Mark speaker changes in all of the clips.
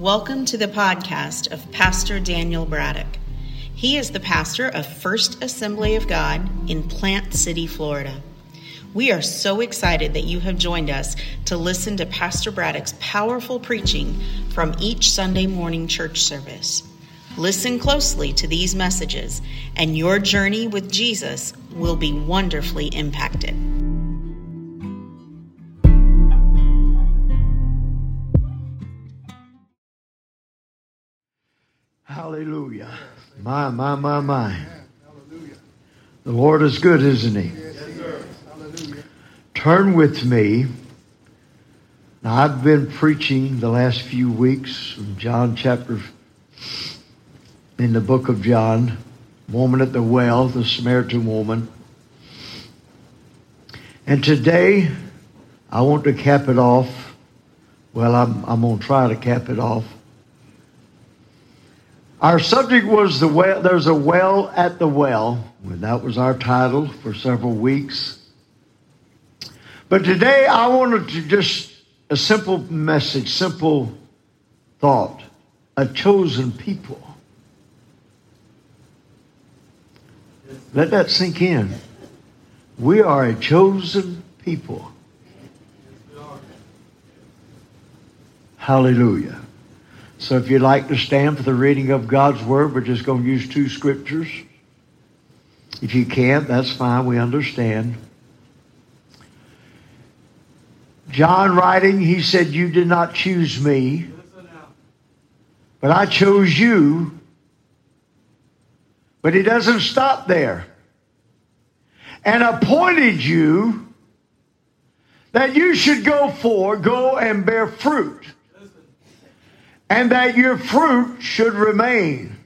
Speaker 1: Welcome to the podcast of Pastor Daniel Braddock. He is the pastor of First Assembly of God in Plant City, Florida. We are so excited that you have joined us to listen to Pastor Braddock's powerful preaching from each Sunday morning church service. Listen closely to these messages, and your journey with Jesus will be wonderfully impacted.
Speaker 2: Hallelujah. My, my, my, my. The Lord is good, isn't He? Turn with me. Now, I've been preaching the last few weeks from John chapter, in the book of John, woman at the well, the Samaritan woman. And today, I want to cap it off. Well, I'm, I'm going to try to cap it off our subject was the well, there's a well at the well. That was our title for several weeks. But today I wanted to just a simple message, simple thought, a chosen people. Let that sink in. We are a chosen people. Hallelujah. So if you'd like to stand for the reading of God's Word, we're just going to use two scriptures. If you can't, that's fine. We understand. John writing, he said, You did not choose me, but I chose you. But he doesn't stop there. And appointed you that you should go for, go and bear fruit and that your fruit should remain.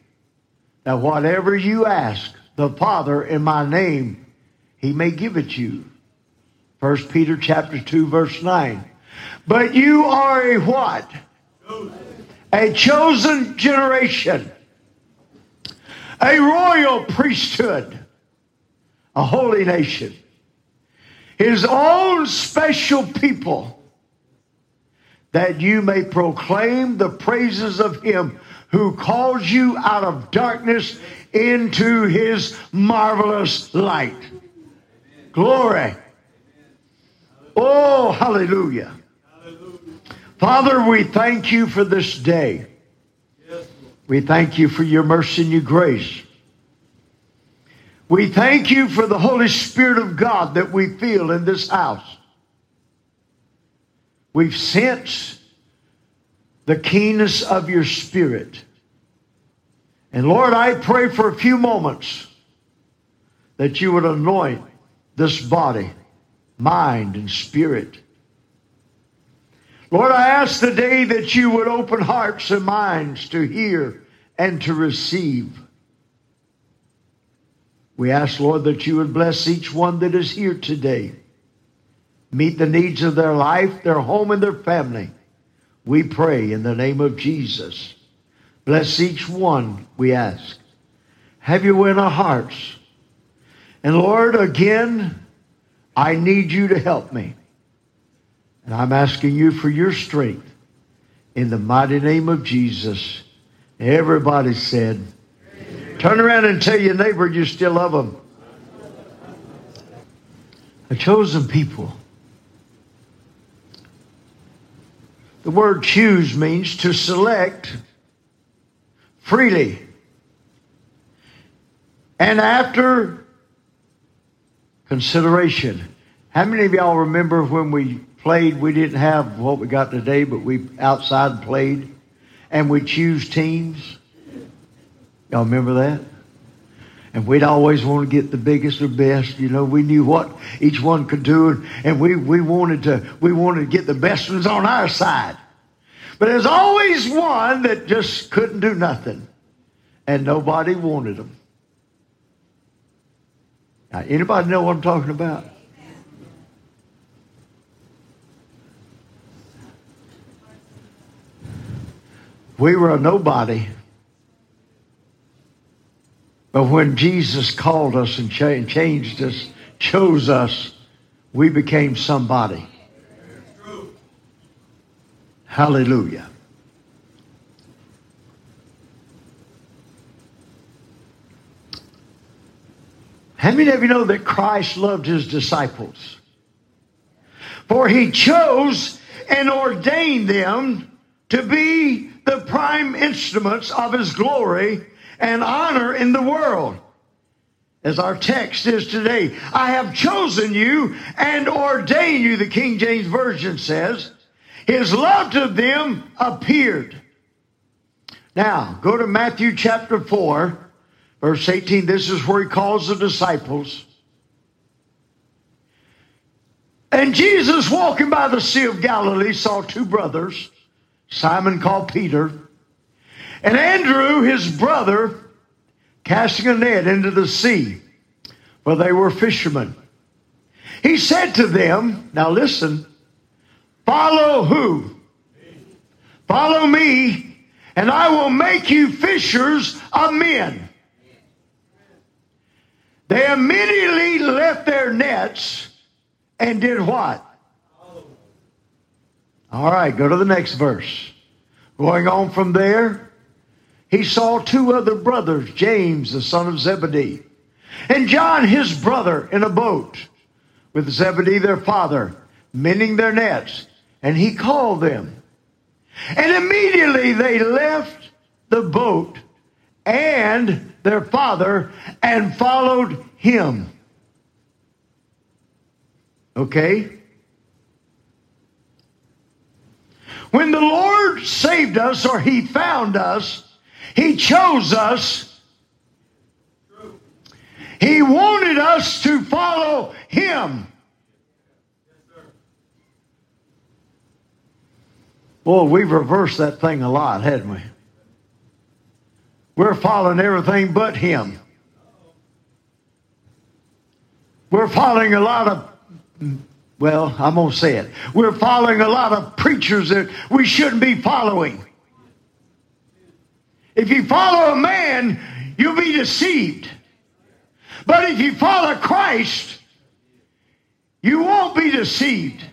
Speaker 2: That whatever you ask the Father in my name, he may give it you. First Peter chapter 2 verse 9. But you are a what? A chosen generation. A royal priesthood. A holy nation. His own special people that you may proclaim the praises of him who calls you out of darkness into his marvelous light. Glory. Oh, hallelujah. Father, we thank you for this day. We thank you for your mercy and your grace. We thank you for the Holy Spirit of God that we feel in this house. We've sensed the keenness of your spirit. And Lord, I pray for a few moments that you would anoint this body, mind, and spirit. Lord, I ask today that you would open hearts and minds to hear and to receive. We ask, Lord, that you would bless each one that is here today meet the needs of their life, their home, and their family. We pray in the name of Jesus. Bless each one, we ask. Have you in our hearts. And Lord, again, I need you to help me. And I'm asking you for your strength in the mighty name of Jesus. Everybody said, Turn around and tell your neighbor you still love them. A chosen people. The word choose means to select freely. And after consideration. How many of y'all remember when we played, we didn't have what we got today, but we outside played and we choose teams? Y'all remember that? And we'd always want to get the biggest or best. You know, we knew what each one could do, and we, we wanted to we wanted to get the best ones on our side. But there's always one that just couldn't do nothing, and nobody wanted them. Now, anybody know what I'm talking about? We were a nobody. But when Jesus called us and changed us, chose us, we became somebody. Hallelujah. How many of you know that Christ loved his disciples? For he chose and ordained them to be the prime instruments of his glory and honor in the world. As our text is today, I have chosen you and ordained you, the King James Version says. His love to them appeared. Now, go to Matthew chapter 4, verse 18. This is where he calls the disciples. And Jesus, walking by the Sea of Galilee, saw two brothers, Simon called Peter, and Andrew, his brother, casting a net into the sea, for they were fishermen. He said to them, Now listen, follow who? Follow me, and I will make you fishers of men. They immediately left their nets and did what? All right, go to the next verse. Going on from there, he saw two other brothers, James, the son of Zebedee, and John, his brother, in a boat with Zebedee, their father, mending their nets. And he called them. And immediately they left the boat and their father and followed him. Okay? When the Lord saved us or he found us, he chose us. He wanted us to follow Him. Boy, we've reversed that thing a lot, hadn't we? We're following everything but Him. We're following a lot of, well, I'm going to say it. We're following a lot of preachers that we shouldn't be following. If you follow a man, you'll be deceived. But if you follow Christ, you won't be deceived.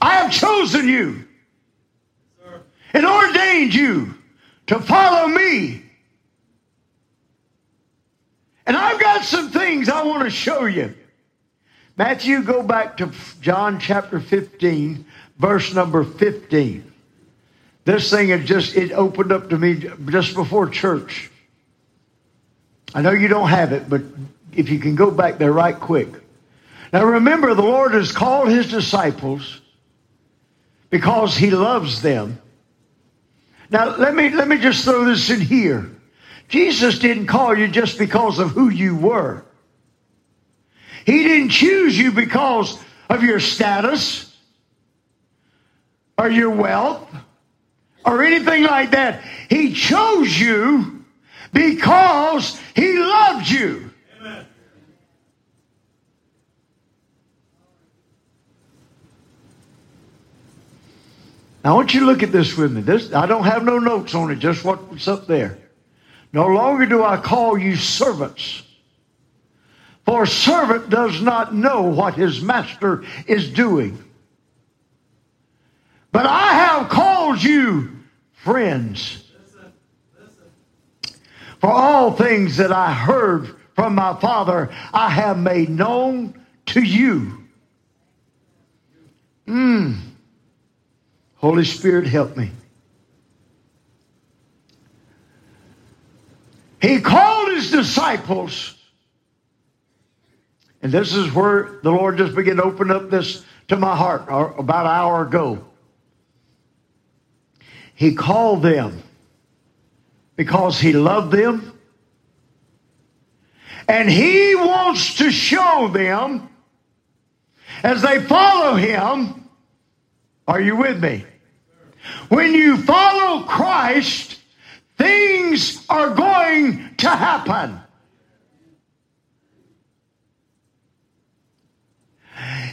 Speaker 2: I have chosen you and ordained you to follow me. And I've got some things I want to show you. Matthew, go back to John chapter 15, verse number 15. This thing had just, it opened up to me just before church. I know you don't have it, but if you can go back there right quick. Now remember, the Lord has called his disciples because he loves them. Now let me, let me just throw this in here. Jesus didn't call you just because of who you were. He didn't choose you because of your status or your wealth or anything like that. He chose you because he loved you. Amen. Now, I want you to look at this with me. This I don't have no notes on it, just what's up there. No longer do I call you servants for servant does not know what his master is doing. But I have called you friends. For all things that I heard from my Father, I have made known to you. Mm. Holy Spirit, help me. He called his disciples and this is where the Lord just began to open up this to my heart uh, about an hour ago. He called them because he loved them. And he wants to show them as they follow him. Are you with me? When you follow Christ, things are going to happen.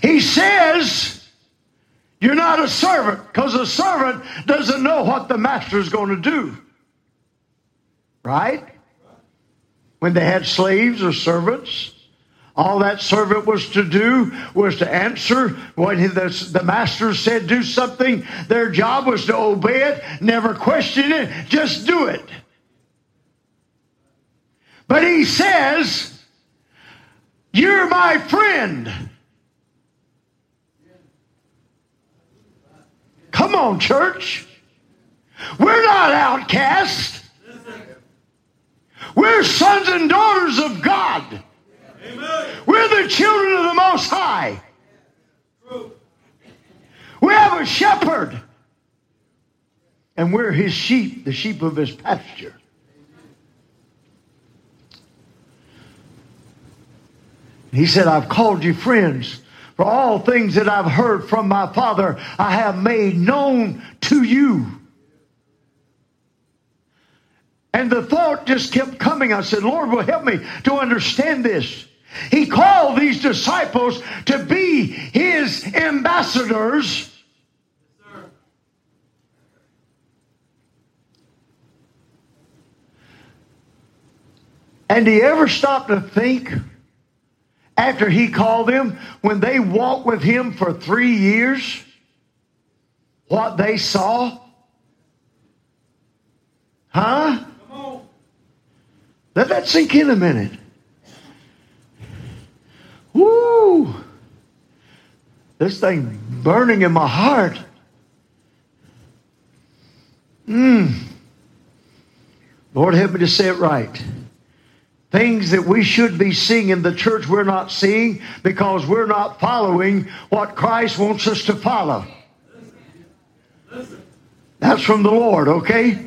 Speaker 2: He says, You're not a servant because a servant doesn't know what the master is going to do. Right? When they had slaves or servants, All that servant was to do was to answer when the, the master said do something. Their job was to obey it, never question it, just do it. But he says, You're my friend. Come on, church. We're not outcasts. We're sons and daughters of God. We're the children of the Most High. We have a shepherd. And we're his sheep, the sheep of his pasture. He said, I've called you friends. For all things that I've heard from my Father, I have made known to you. And the thought just kept coming. I said, Lord, will help me to understand this. He called these disciples to be his ambassadors. And he ever stopped to think after he called them when they walked with him for three years what they saw? Huh? Let that sink in a minute. Woo! This thing burning in my heart. Mmm. Lord, help me to say it right. Things that we should be seeing in the church we're not seeing because we're not following what Christ wants us to follow. That's from the Lord, okay?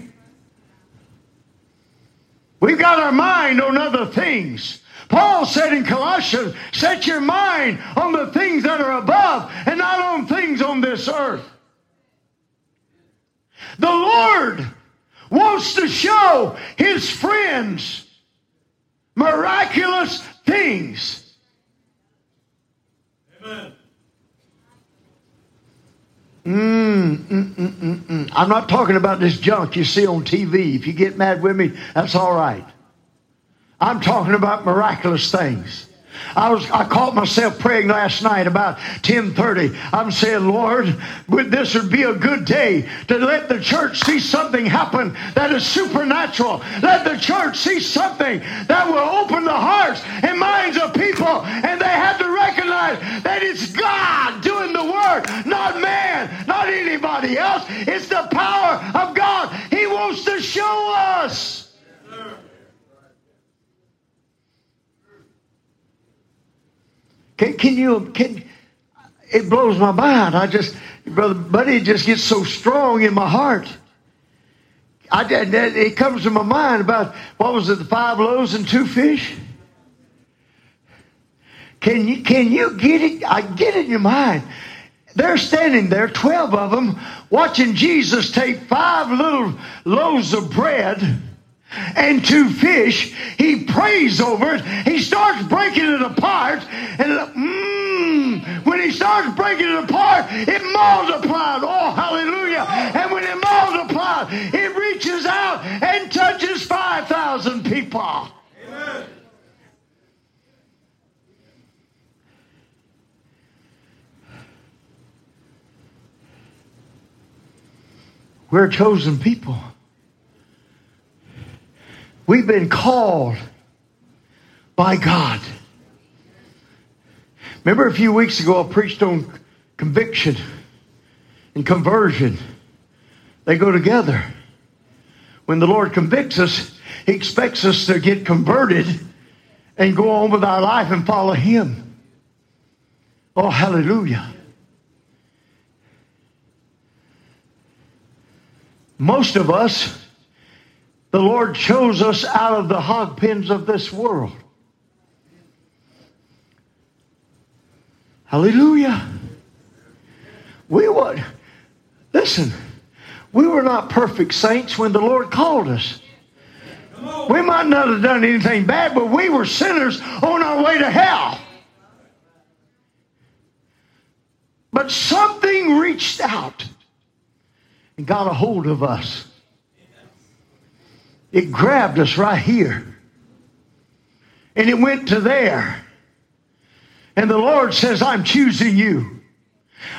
Speaker 2: We've got our mind on other things. Paul said in Colossians, set your mind on the things that are above and not on things on this earth. The Lord wants to show his friends miraculous things. Amen. Mm, mm, mm, mm, mm. I'm not talking about this junk you see on TV. If you get mad with me, that's all right. I'm talking about miraculous things. I was I caught myself praying last night about 10:30. I'm saying, Lord, would this would be a good day to let the church see something happen that is supernatural. Let the church see something that will open the hearts and minds of people, and they have to recognize that it's God doing the work, not man, not anybody else. It's the power of God. He wants to show us. Can, can you, can, it blows my mind. I just, Brother Buddy, just gets so strong in my heart. I, it comes to my mind about, what was it, the five loaves and two fish? Can you, can you get it? I get it in your mind. They're standing there, 12 of them, watching Jesus take five little loaves of bread and two fish. He prays over it. He starts breaking it apart. And mm, when he starts breaking it apart, it multiplies. Oh, hallelujah. And when it multiplies, it reaches out and touches 5,000 people. Amen. We're chosen people. We've been called by God. Remember a few weeks ago, I preached on conviction and conversion. They go together. When the Lord convicts us, He expects us to get converted and go on with our life and follow Him. Oh, hallelujah. Most of us the Lord chose us out of the hog pens of this world. Hallelujah. We would, listen, we were not perfect saints when the Lord called us. We might not have done anything bad, but we were sinners on our way to hell. But something reached out and got a hold of us. It grabbed us right here. And it went to there. And the Lord says, I'm choosing you.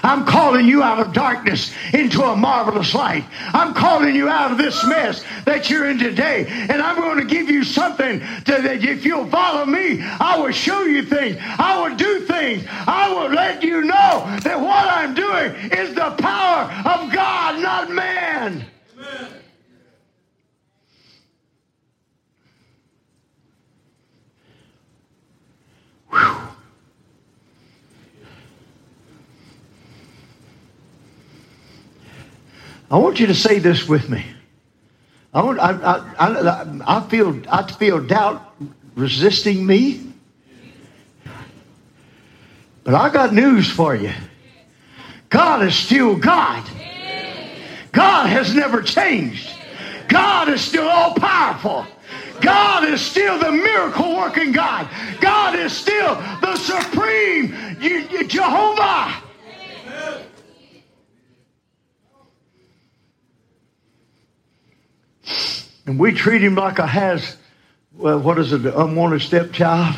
Speaker 2: I'm calling you out of darkness into a marvelous light. I'm calling you out of this mess that you're in today. And I'm going to give you something that if you'll follow me, I will show you things. I will do things. I will let you know that what I'm doing is the power of God, not man. Amen. I want you to say this with me. I, want, I, I, I, feel, I feel doubt resisting me. But I got news for you. God is still God. God has never changed. God is still all powerful. God is still the miracle working God. God is still the supreme Jehovah. And we treat him like a has, well, what is it, the unwanted stepchild?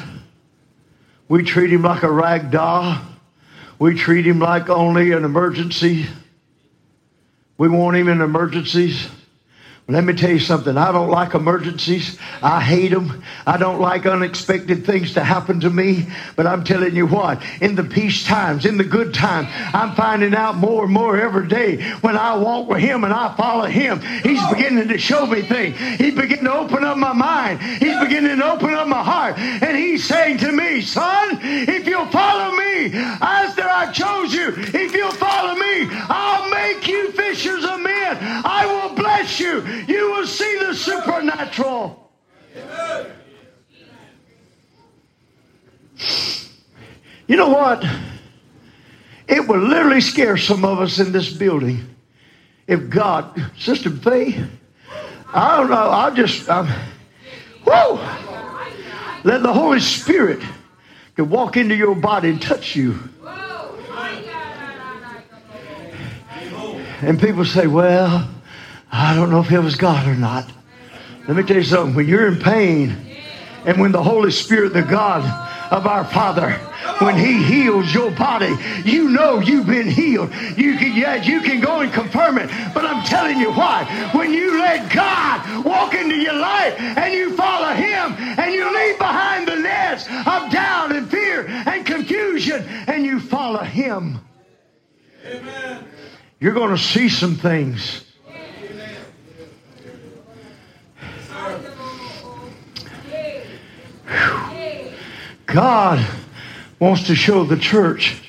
Speaker 2: We treat him like a rag doll. We treat him like only an emergency. We want him in emergencies. Let me tell you something. I don't like emergencies. I hate them. I don't like unexpected things to happen to me. But I'm telling you what, in the peace times, in the good times, I'm finding out more and more every day when I walk with Him and I follow Him. He's beginning to show me things. He's beginning to open up my mind. He's beginning to open up my heart. And He's saying to me, son, if you'll follow me, as there I chose you, if you'll follow me, I'll make you fishers of men. I will bless you you will see the supernatural. You know what? It would literally scare some of us in this building if God, Sister Faye, I don't know, I'll just, um, whoo, let the Holy Spirit can walk into your body and touch you. And people say, well, I don't know if it was God or not. Let me tell you something. When you're in pain, and when the Holy Spirit, the God of our Father, when He heals your body, you know you've been healed. You can, yeah, you can go and confirm it. But I'm telling you why. When you let God walk into your life and you follow Him and you leave behind the nets of doubt and fear and confusion and you follow Him, Amen. you're going to see some things God wants to show the church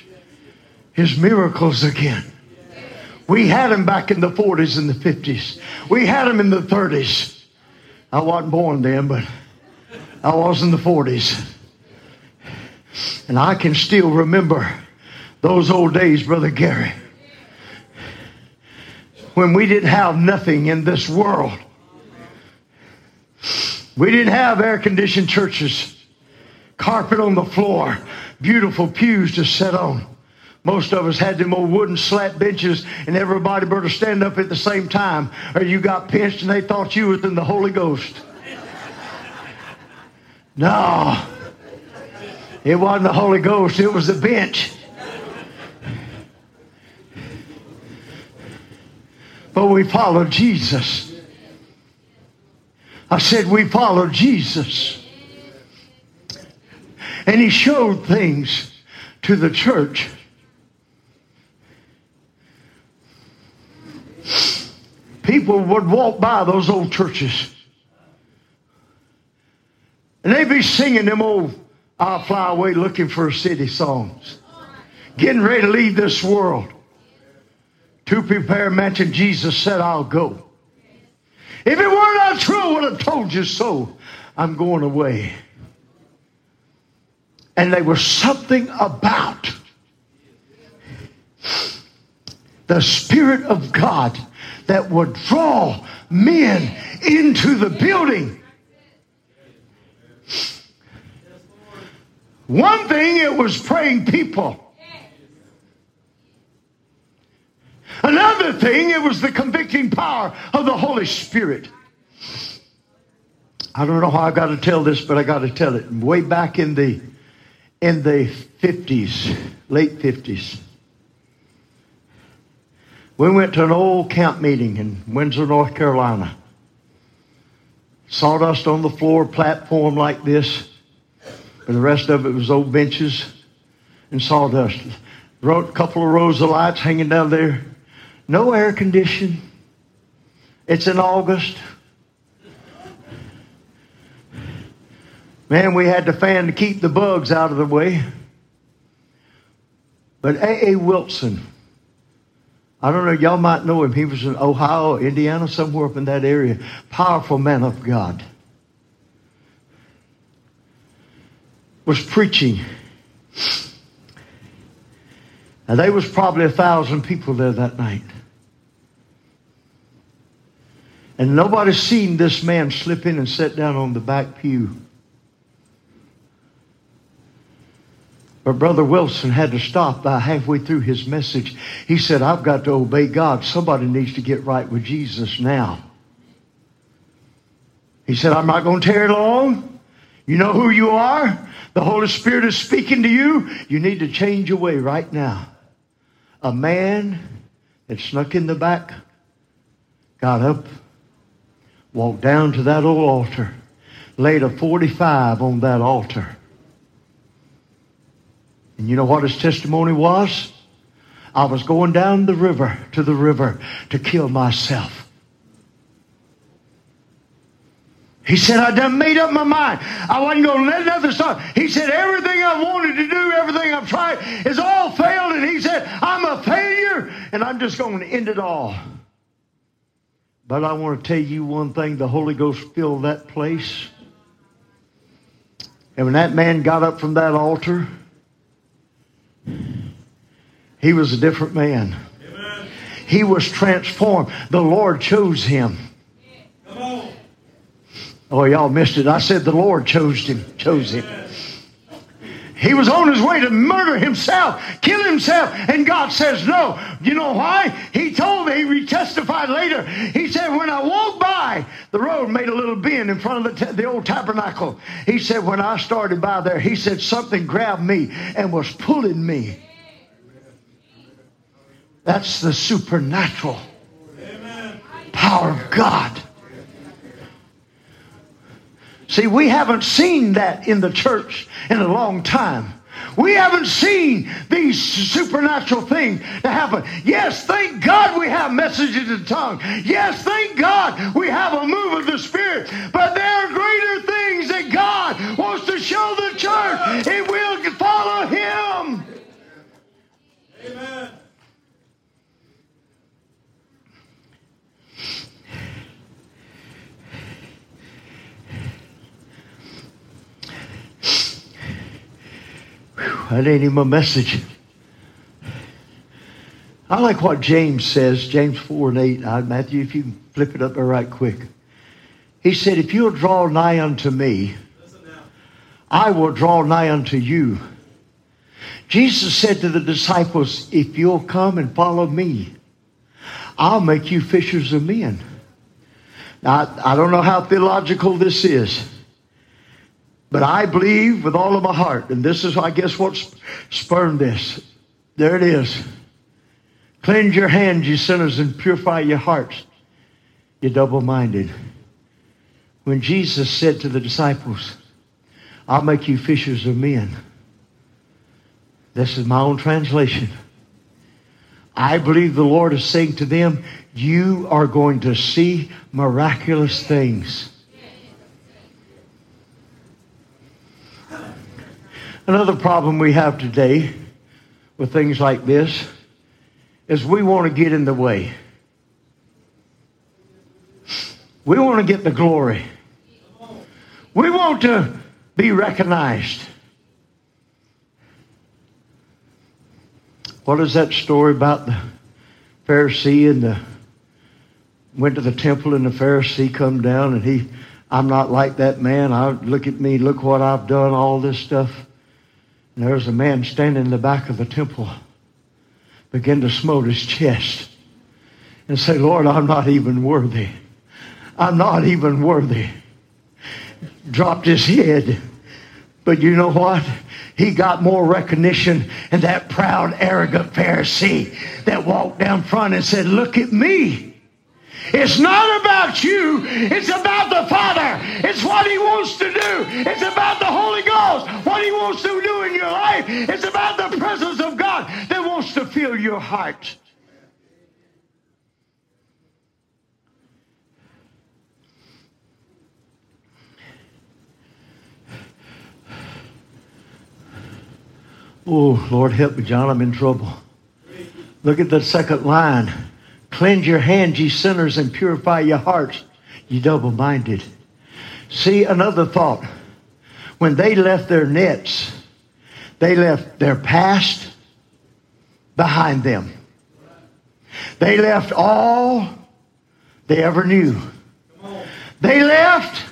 Speaker 2: his miracles again. We had him back in the 40s and the 50s. We had him in the 30s. I wasn't born then, but I was in the 40s. And I can still remember those old days, Brother Gary, when we didn't have nothing in this world. We didn't have air conditioned churches carpet on the floor, beautiful pews to sit on. Most of us had them old wooden slat benches, and everybody better stand up at the same time, or you got pinched and they thought you was in the Holy Ghost. No, it wasn't the Holy Ghost, it was the bench. But we followed Jesus. I said, We followed Jesus. And he showed things to the church. People would walk by those old churches. And they'd be singing them old I'll fly away looking for a city songs. Getting ready to leave this world. To prepare a mansion, Jesus said, I'll go. If it were not true, I would have told you so. I'm going away. And there was something about the Spirit of God that would draw men into the building. One thing, it was praying people. Another thing, it was the convicting power of the Holy Spirit. I don't know how I got to tell this, but I got to tell it. Way back in the in the 50s, late 50s. We went to an old camp meeting in Windsor, North Carolina. Sawdust on the floor, platform like this. But the rest of it was old benches and sawdust. A couple of rows of lights hanging down there. No air condition. It's in August. Man, we had to fan to keep the bugs out of the way. But A.A. Wilson, I don't know, y'all might know him. He was in Ohio, Indiana, somewhere up in that area. Powerful man of God. Was preaching. And there was probably a thousand people there that night. And nobody seen this man slip in and sit down on the back pew. But Brother Wilson had to stop by halfway through his message. He said, I've got to obey God. Somebody needs to get right with Jesus now. He said, I'm not going to tear it long. You know who you are? The Holy Spirit is speaking to you. You need to change your way right now. A man that snuck in the back got up, walked down to that old altar, laid a 45 on that altar and you know what his testimony was? I was going down the river to the river to kill myself. He said, I done made up my mind. I wasn't going to let nothing stop. He said, everything I wanted to do, everything I've tried, has all failed. And he said, I'm a failure, and I'm just going to end it all. But I want to tell you one thing the Holy Ghost filled that place. And when that man got up from that altar, he was a different man. Amen. He was transformed. The Lord chose him. Oh, y'all missed it. I said the Lord chose him. Chose him. He was on his way to murder himself, kill himself, and God says no. You know why? He told me, he testified later. He said, when I walked by, the road made a little bend in front of the, the old tabernacle. He said, when I started by there, he said, something grabbed me and was pulling me. That's the supernatural power of God. See, we haven't seen that in the church in a long time. We haven't seen these supernatural things to happen. Yes, thank God we have messages in the tongue. Yes, thank God we have a move of the Spirit. But there are greater things that God wants to show the church. It will follow Him. Amen. That ain't even a message. I like what James says, James 4 and 8. Uh, Matthew, if you can flip it up there right quick. He said, If you'll draw nigh unto me, I will draw nigh unto you. Jesus said to the disciples, If you'll come and follow me, I'll make you fishers of men. Now, I don't know how theological this is. But I believe with all of my heart, and this is, I guess, what spurned this. There it is. Cleanse your hands, you sinners, and purify your hearts, you double minded. When Jesus said to the disciples, I'll make you fishers of men. This is my own translation. I believe the Lord is saying to them, You are going to see miraculous things. Another problem we have today with things like this is we want to get in the way. We want to get the glory. We want to be recognized. What is that story about the Pharisee and the went to the temple and the Pharisee come down and he I'm not like that man. I look at me, look what I've done, all this stuff. And there was a man standing in the back of the temple, begin to smote his chest and say, Lord, I'm not even worthy. I'm not even worthy. Dropped his head, But you know what? He got more recognition than that proud, arrogant Pharisee that walked down front and said, Look at me. It's not about you. It's about the Father. It's what He wants to do. It's about the Holy Ghost. What He wants to do in your life. It's about the presence of God that wants to fill your heart. Oh, Lord, help me, John. I'm in trouble. Look at the second line. Cleanse your hands, ye sinners, and purify your hearts, ye double minded. See, another thought. When they left their nets, they left their past behind them. They left all they ever knew. They left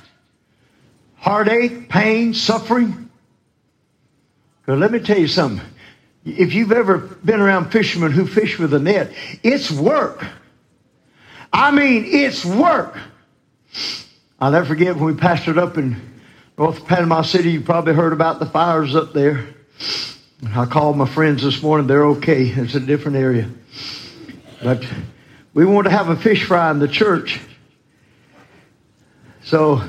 Speaker 2: heartache, pain, suffering. But let me tell you something. If you've ever been around fishermen who fish with a net, it's work. I mean, it's work. I'll never forget when we pastored up in North Panama City. You probably heard about the fires up there. I called my friends this morning. They're okay. It's a different area. But we wanted to have a fish fry in the church. So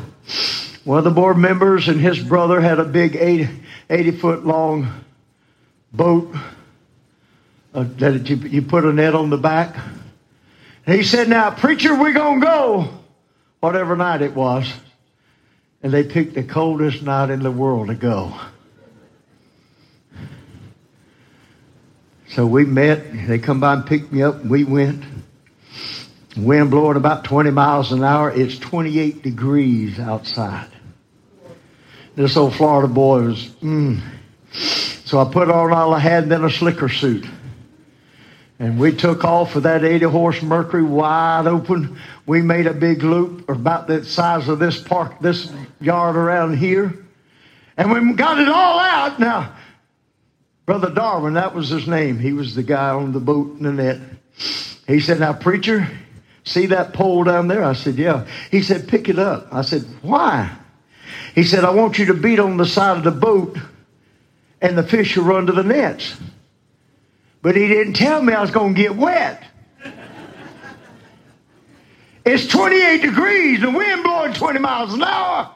Speaker 2: one of the board members and his brother had a big 80, 80 foot long boat uh, that you, you put a net on the back. And he said, Now, preacher, we're going to go, whatever night it was. And they picked the coldest night in the world to go. So we met. They come by and picked me up, and we went. Wind blowing about 20 miles an hour. It's 28 degrees outside. This old Florida boy was, mm. So I put on all I had and then a slicker suit. And we took off with that 80 horse Mercury wide open. We made a big loop about the size of this park, this yard around here. And we got it all out. Now, Brother Darwin, that was his name. He was the guy on the boat in the net. He said, Now, preacher, see that pole down there? I said, Yeah. He said, Pick it up. I said, Why? He said, I want you to beat on the side of the boat and the fish will run to the nets. But he didn't tell me I was going to get wet. It's 28 degrees, the wind blowing 20 miles an hour.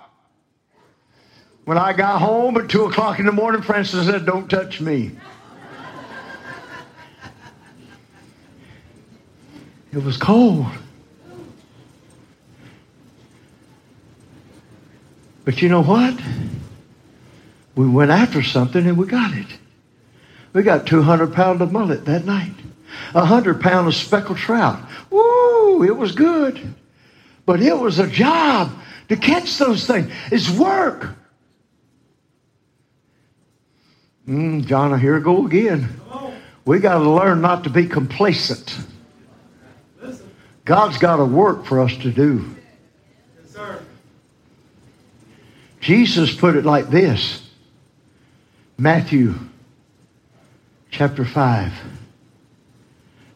Speaker 2: When I got home at 2 o'clock in the morning, Francis said, Don't touch me. It was cold. But you know what? We went after something and we got it. We got 200 pounds of mullet that night. 100 pounds of speckled trout. Woo, it was good. But it was a job to catch those things. It's work. Mm, John, here I go again. We got to learn not to be complacent. God's got a work for us to do. Yes, Jesus put it like this Matthew chapter 5.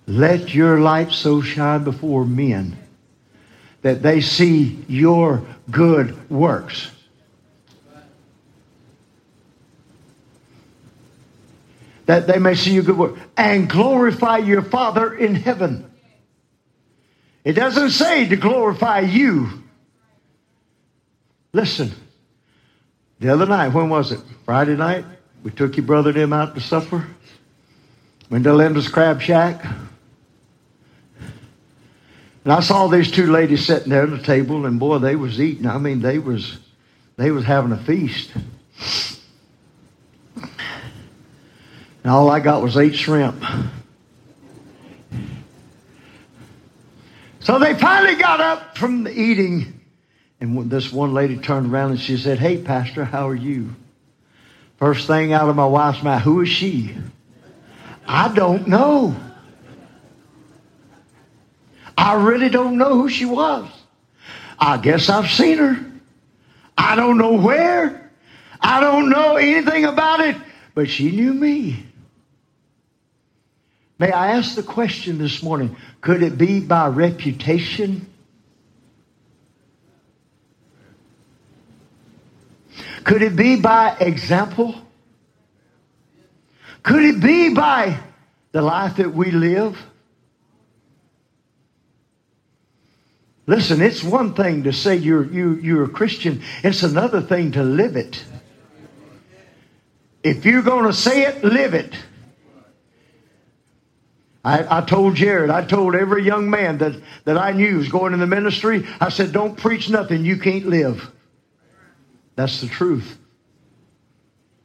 Speaker 2: Let your light so shine before men that they see your good works. That they may see your good work and glorify your Father in heaven. It doesn't say to glorify you. Listen, the other night, when was it? Friday night? We took your brother and him out to supper. Went to Linda's Crab Shack. And I saw these two ladies sitting there at the table, and boy, they was eating. I mean, they was they was having a feast. And all I got was eight shrimp. So they finally got up from the eating, and this one lady turned around and she said, "Hey, Pastor, how are you?" First thing out of my wife's mouth, who is she? I don't know. I really don't know who she was. I guess I've seen her. I don't know where. I don't know anything about it, but she knew me. May I ask the question this morning could it be by reputation? Could it be by example? Could it be by the life that we live? Listen, it's one thing to say you're, you, you're a Christian, it's another thing to live it. If you're going to say it, live it. I, I, told Jared, I told every young man that, that I knew was going in the ministry, I said, don't preach nothing you can't live. That's the truth.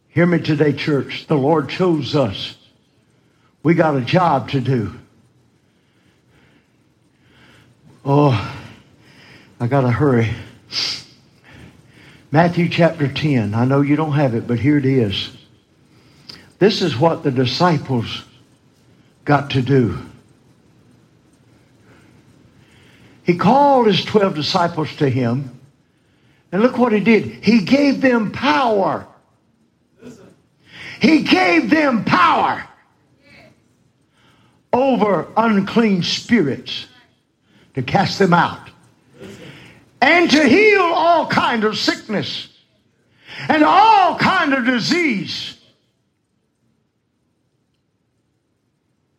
Speaker 2: Hear me today, church. The Lord chose us. We got a job to do. Oh, I got to hurry. Matthew chapter 10. I know you don't have it, but here it is. This is what the disciples got to do. He called his 12 disciples to him, and look what he did. He gave them power. He gave them power over unclean spirits to cast them out and to heal all kind of sickness and all kind of disease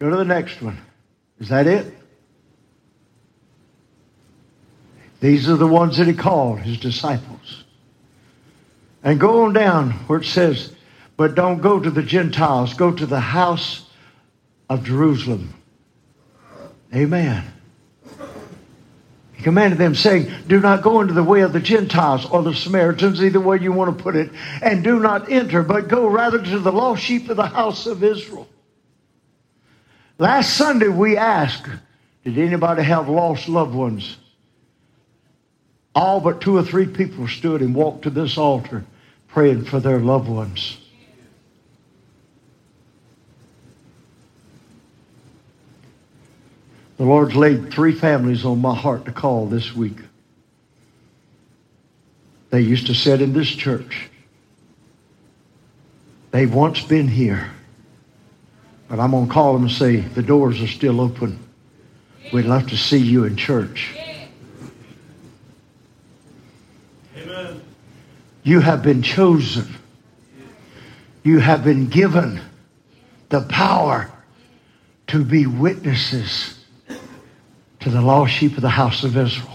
Speaker 2: Go to the next one. Is that it? These are the ones that he called his disciples. And go on down where it says, but don't go to the Gentiles, go to the house of Jerusalem. Amen. He commanded them, saying, Do not go into the way of the Gentiles or the Samaritans, either way you want to put it, and do not enter, but go rather to the lost sheep of the house of Israel. Last Sunday we asked, did anybody have lost loved ones? All but two or three people stood and walked to this altar praying for their loved ones. The Lord's laid three families on my heart to call this week. They used to sit in this church. They've once been here. But I'm going to call them and say, the doors are still open. We'd love to see you in church. You have been chosen. You have been given the power to be witnesses to the lost sheep of the house of Israel.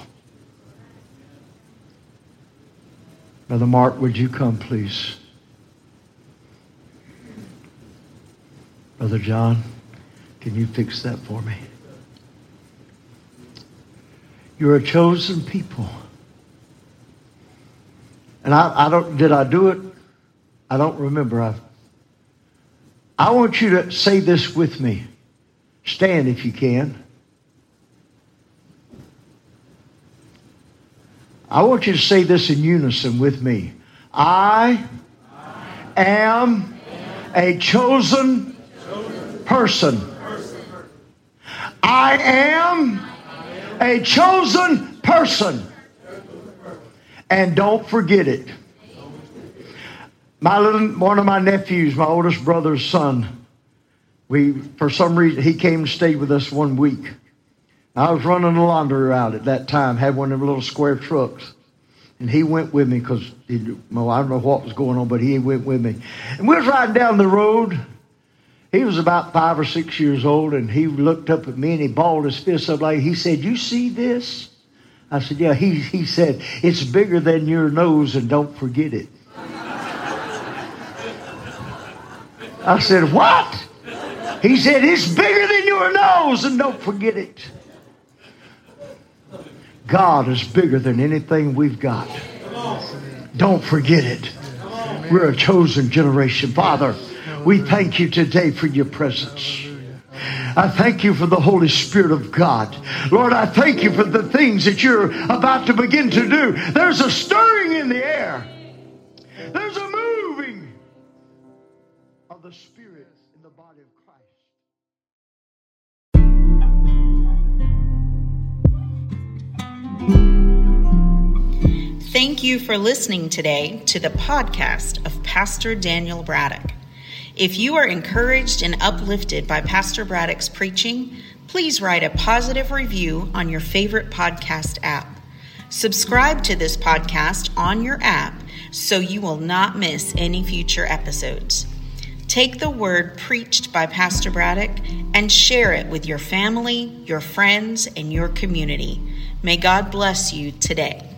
Speaker 2: Brother Mark, would you come, please? Brother John, can you fix that for me? You're a chosen people. And I, I don't, did I do it? I don't remember. I, I want you to say this with me. Stand if you can. I want you to say this in unison with me. I am a chosen person. I am a chosen person. And don't forget it. My little one of my nephews, my oldest brother's son, we for some reason he came and stayed with us one week. I was running a laundry route at that time, had one of them little square trucks. And he went with me because well, I don't know what was going on, but he went with me. And we was riding down the road he was about five or six years old, and he looked up at me and he balled his fist up like he said, "You see this?" I said, "Yeah." He he said, "It's bigger than your nose, and don't forget it." I said, "What?" He said, "It's bigger than your nose, and don't forget it." God is bigger than anything we've got. Don't forget it. We're a chosen generation, Father. We thank you today for your presence. I thank you for the Holy Spirit of God. Lord, I thank you for the things that you're about to begin to do. There's a stirring in the air. There's a moving of the Spirit in the body of
Speaker 1: Christ. Thank you for listening today to the podcast of Pastor Daniel Braddock. If you are encouraged and uplifted by Pastor Braddock's preaching, please write a positive review on your favorite podcast app. Subscribe to this podcast on your app so you will not miss any future episodes. Take the word preached by Pastor Braddock and share it with your family, your friends, and your community. May God bless you today.